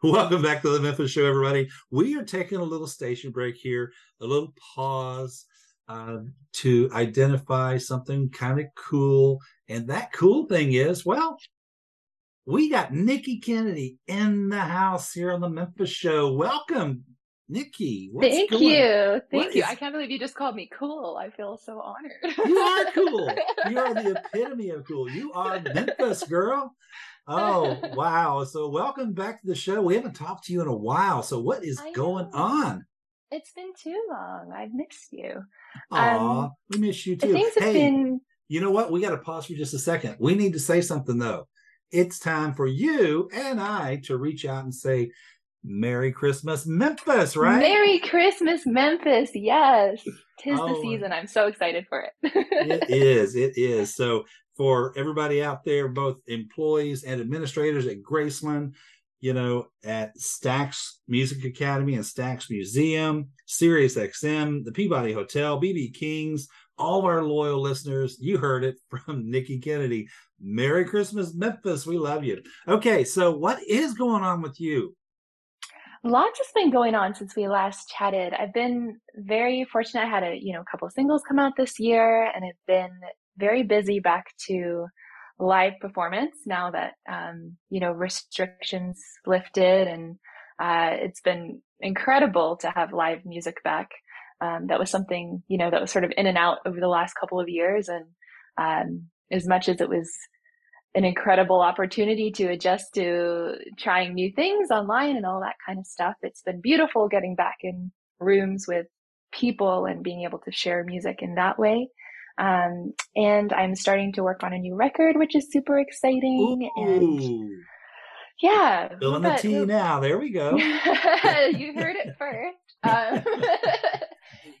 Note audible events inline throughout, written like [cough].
Welcome back to the Memphis Show, everybody. We are taking a little station break here, a little pause uh, to identify something kind of cool. And that cool thing is, well, we got Nikki Kennedy in the house here on the Memphis Show. Welcome, Nikki. Thank going? you. Thank you. I can't believe you just called me cool. I feel so honored. you are [laughs] cool. You are the epitome of cool. You are Memphis, girl. Oh, wow. So, welcome back to the show. We haven't talked to you in a while. So, what is going on? It's been too long. I've missed you. Aw, um, we miss you too. Things have been... you know what? We got to pause for just a second. We need to say something, though. It's time for you and I to reach out and say, Merry Christmas, Memphis, right? Merry Christmas, Memphis. Yes. Tis oh, the season. I'm so excited for it. it [laughs] is. It is. So, for everybody out there, both employees and administrators at Graceland, you know, at Stax Music Academy and Stax Museum, Sirius XM, the Peabody Hotel, BB Kings, all of our loyal listeners, you heard it [laughs] from Nikki Kennedy. Merry Christmas, Memphis. We love you. Okay, so what is going on with you? Lots has been going on since we last chatted. I've been very fortunate. I had a you know couple singles come out this year, and I've been very busy back to live performance now that um, you know restrictions lifted and uh, it's been incredible to have live music back um, that was something you know that was sort of in and out over the last couple of years and um, as much as it was an incredible opportunity to adjust to trying new things online and all that kind of stuff it's been beautiful getting back in rooms with people and being able to share music in that way um, and I'm starting to work on a new record, which is super exciting. Ooh. And yeah, filling the tea now. There we go. [laughs] you heard it [laughs] first. Um, [laughs]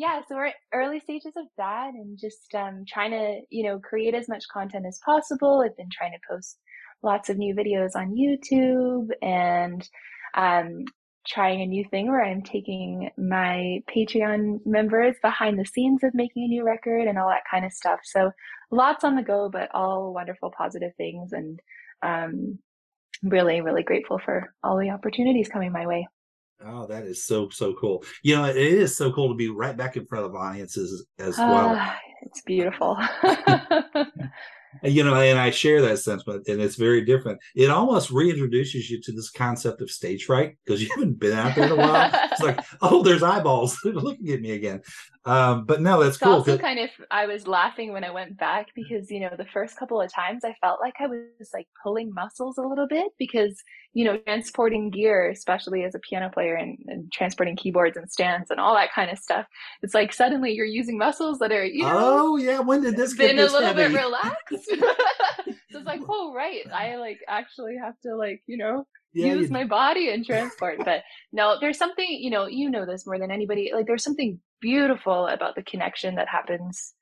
yeah, so we're early stages of that, and just um, trying to you know create as much content as possible. I've been trying to post lots of new videos on YouTube and um, trying a new thing where I'm taking my Patreon members behind the scenes of making a new record and all that kind of stuff. So lots on the go, but all wonderful, positive things. And um, really, really grateful for all the opportunities coming my way. Oh, that is so so cool. You know, it is so cool to be right back in front of audiences as well. Uh, it's beautiful. [laughs] [laughs] you know, and I share that sentiment, and it's very different. It almost reintroduces you to this concept of stage fright because you haven't been out there in a while. [laughs] it's [laughs] like, oh, there's eyeballs [laughs] looking at me again. Um, but no, that's it's cool. Also, kind of, I was laughing when I went back because you know the first couple of times I felt like I was like pulling muscles a little bit because you know transporting gear, especially as a piano player and, and transporting keyboards and stands and all that kind of stuff. It's like suddenly you're using muscles that are you know. Oh yeah, when did this been a little heavy? bit relaxed? [laughs] so it's like, oh right, I like actually have to like you know yeah, use my body and [laughs] transport. but no, there's something, you know, you know this more than anybody. Like there's something beautiful about the connection that happens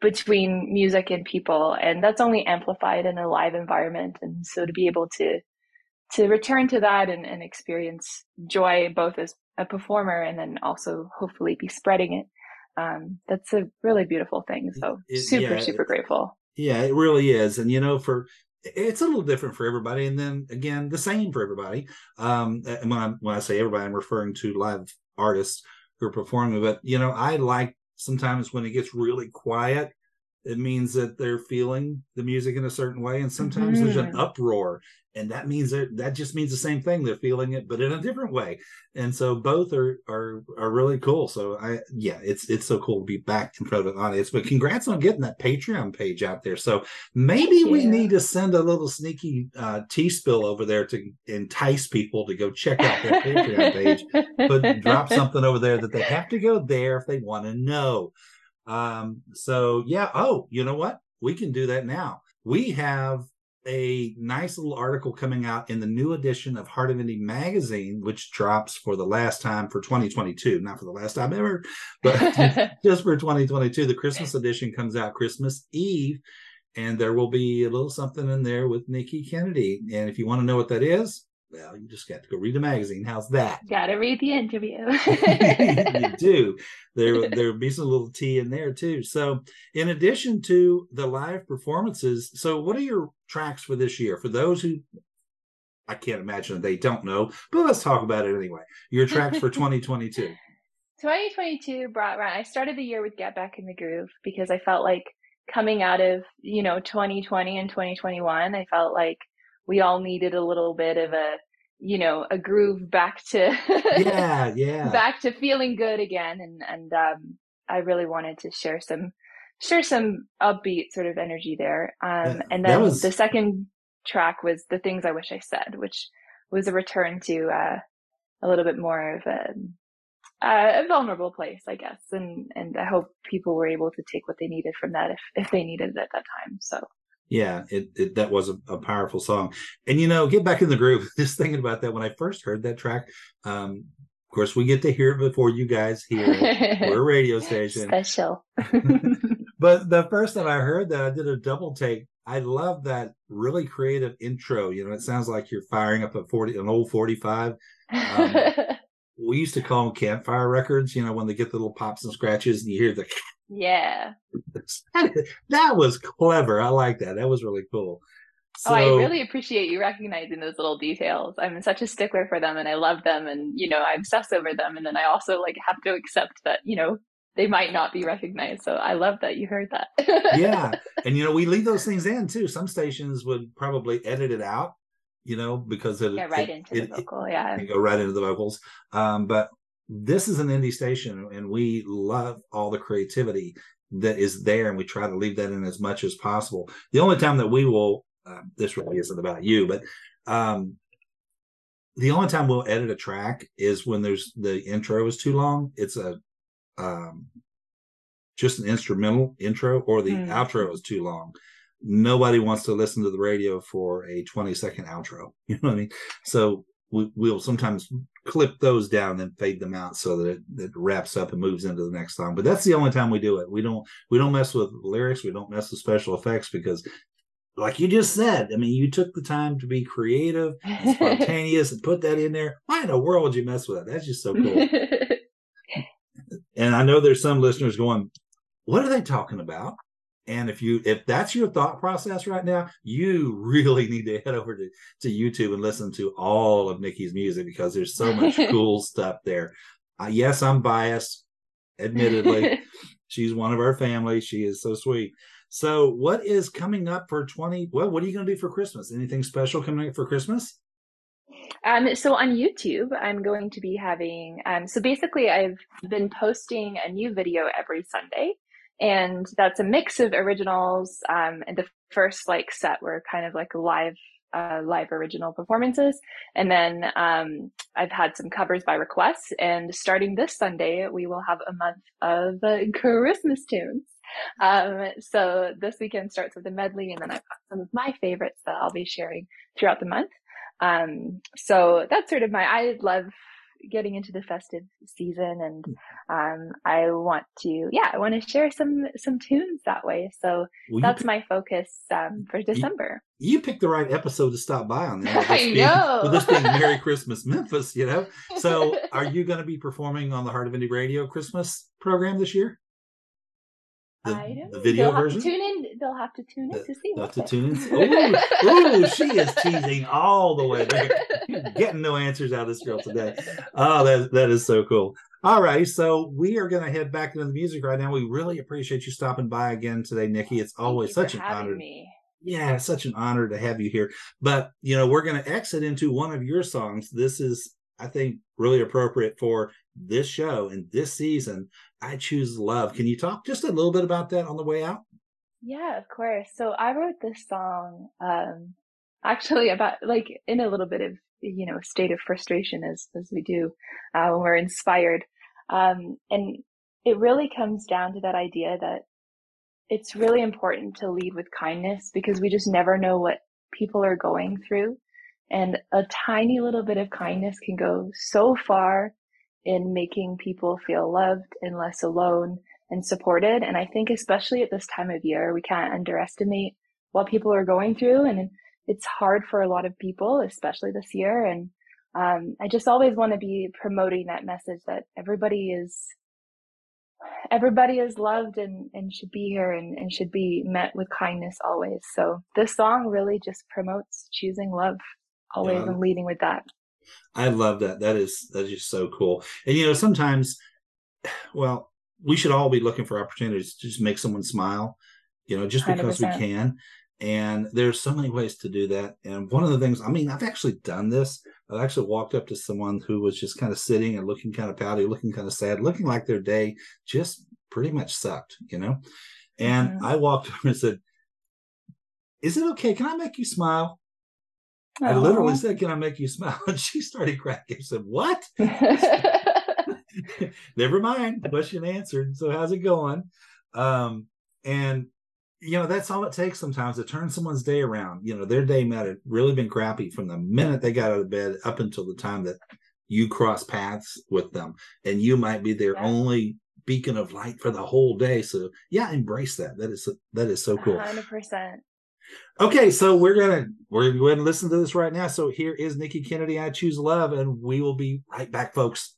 between music and people. And that's only amplified in a live environment. And so to be able to to return to that and, and experience joy both as a performer and then also hopefully be spreading it. Um, that's a really beautiful thing. So it, super, yeah, super grateful. Yeah, it really is. And you know, for it's a little different for everybody and then again the same for everybody um and when i when i say everybody i'm referring to live artists who are performing but you know i like sometimes when it gets really quiet it means that they're feeling the music in a certain way and sometimes mm-hmm. there's an mm-hmm. uproar and that means that that just means the same thing. They're feeling it but in a different way. And so both are are are really cool. So i yeah it's it's so cool to be back in front of an audience. But congrats on getting that patreon page out there. So maybe we need to send a little sneaky uh tea spill over there to entice people to go check out their patreon page. But drop [laughs] something over there that they have to go there if they want to know. Um, so yeah. Oh, you know what? We can do that now. We have a nice little article coming out in the new edition of Heart of Indie magazine, which drops for the last time for 2022, not for the last time ever, but [laughs] just for 2022. The Christmas edition comes out Christmas Eve, and there will be a little something in there with Nikki Kennedy. And if you want to know what that is, well, you just got to go read the magazine. How's that? Got to read the interview. [laughs] [laughs] you do. There, there will be some little tea in there too. So, in addition to the live performances, so what are your tracks for this year? For those who I can't imagine they don't know, but let's talk about it anyway. Your tracks for [laughs] 2022. 2022 brought around. I started the year with Get Back in the Groove because I felt like coming out of, you know, 2020 and 2021, I felt like we all needed a little bit of a, you know, a groove back to [laughs] yeah, yeah, back to feeling good again. And and um, I really wanted to share some share some upbeat sort of energy there. Um, and then was... the second track was the things I wish I said, which was a return to uh, a little bit more of a a vulnerable place, I guess. And, and I hope people were able to take what they needed from that if, if they needed it at that time. So. Yeah, it, it that was a, a, powerful song, and you know, get back in the groove. [laughs] Just thinking about that when I first heard that track, um, of course, we get to hear it before you guys hear it. We're a radio station, [laughs] special. [laughs] but the first time I heard that, I did a double take. I love that really creative intro. You know, it sounds like you're firing up a forty, an old forty-five. Um, we used to call them campfire records, you know, when they get the little pops and scratches and you hear the Yeah. [laughs] that was clever. I like that. That was really cool. So, oh, I really appreciate you recognizing those little details. I'm such a stickler for them and I love them and you know, I obsess over them and then I also like have to accept that, you know, they might not be recognized. So I love that you heard that. [laughs] yeah. And you know, we leave those things in too. Some stations would probably edit it out you know, because it, yeah, right it, into it, the vocal, yeah, go right into the vocals. Um, but this is an indie station, and we love all the creativity that is there, and we try to leave that in as much as possible. The only time that we will, uh, this really isn't about you, but um, the only time we'll edit a track is when there's the intro is too long. It's a um, just an instrumental intro, or the mm. outro is too long nobody wants to listen to the radio for a 20 second outro. [laughs] You know what I mean? So we, will sometimes clip those down and fade them out so that it, it, wraps up and moves into the next song. But that's the only time we do it. We don't we don't mess with lyrics. We don't mess with special effects because, like you just said, I mean, you took the time to be creative, and spontaneous, and put that in there. Why in the world would you mess with that? That's just so cool. [laughs] and I know there's some listeners going, "What are they talking about?" And if you if that's your thought process right now, you really need to head over to, to YouTube and listen to all of Nikki's music because there's so much [laughs] cool stuff there. Uh, yes, I'm biased, admittedly. [laughs] She's one of our family. She is so sweet. So, what is coming up for 20? Well, what are you going to do for Christmas? Anything special coming up for Christmas? Um, so on YouTube, I'm going to be having, um, so basically I've been posting a new video every Sunday and that's a mix of originals um, and the first like set were kind of like live uh, live original performances. And then um, i've had some covers by request and starting this sunday we will have a month of uh, christmas tunes. Um, so this weekend starts with a medley and then i've got some of my favorites that i'll be sharing throughout the month. Um, so that's sort of my i love getting into the festive season and hmm. um, I want to yeah I want to share some some tunes that way so well, that's pick, my focus um, for December you, you, picked the right episode to stop by on that [laughs] I being, know with this being Merry [laughs] Christmas Memphis you know so are you going to be performing on the Heart of Indie Radio Christmas program this year the, the video they'll version. tune in. They'll have to tune in to see. They'll have to tune in. [laughs] Ooh, ooh, she is teasing all the way. There. Getting no answers out of this girl today. Oh, that that is so cool. All right, so we are going to head back into the music right now. We really appreciate you stopping by again today, Nikki. It's always such an honor. Me. Yeah, such an honor to have you here. But you know, we're going to exit into one of your songs. This is, I think, really appropriate for this show and this season. I choose love. Can you talk just a little bit about that on the way out? Yeah, of course. So I wrote this song um actually about like in a little bit of you know state of frustration as as we do uh, when we're inspired. Um and it really comes down to that idea that it's really important to lead with kindness because we just never know what people are going through. And a tiny little bit of kindness can go so far in making people feel loved and less alone and supported. And I think especially at this time of year, we can't underestimate what people are going through. And it's hard for a lot of people, especially this year. And um, I just always want to be promoting that message that everybody is everybody is loved and, and should be here and, and should be met with kindness always. So this song really just promotes choosing love always yeah. leading with that. I love that. That is that is just so cool. And you know, sometimes, well, we should all be looking for opportunities to just make someone smile. You know, just because 100%. we can. And there's so many ways to do that. And one of the things, I mean, I've actually done this. I've actually walked up to someone who was just kind of sitting and looking kind of pouty, looking kind of sad, looking like their day just pretty much sucked, you know? And mm-hmm. I walked [laughs] over and said, Is it okay? Can I make you smile? Aww. I literally said, Can I make you smile? [laughs] And she started cracking. I said, What? [laughs] Never mind. Question answered. So how's it going? Um, and you know, that's all it takes sometimes to turn someone's day around. You know, their day might have really been crappy from the minute they got out of bed up until the time that you cross paths with them. And you might be their only beacon of light for the whole day. So yeah, embrace that. That is that is so cool. Hundred percent. Okay, so we're gonna we're gonna go ahead and listen to this right now. So here is Nikki Kennedy, I choose love, and we will be right back, folks.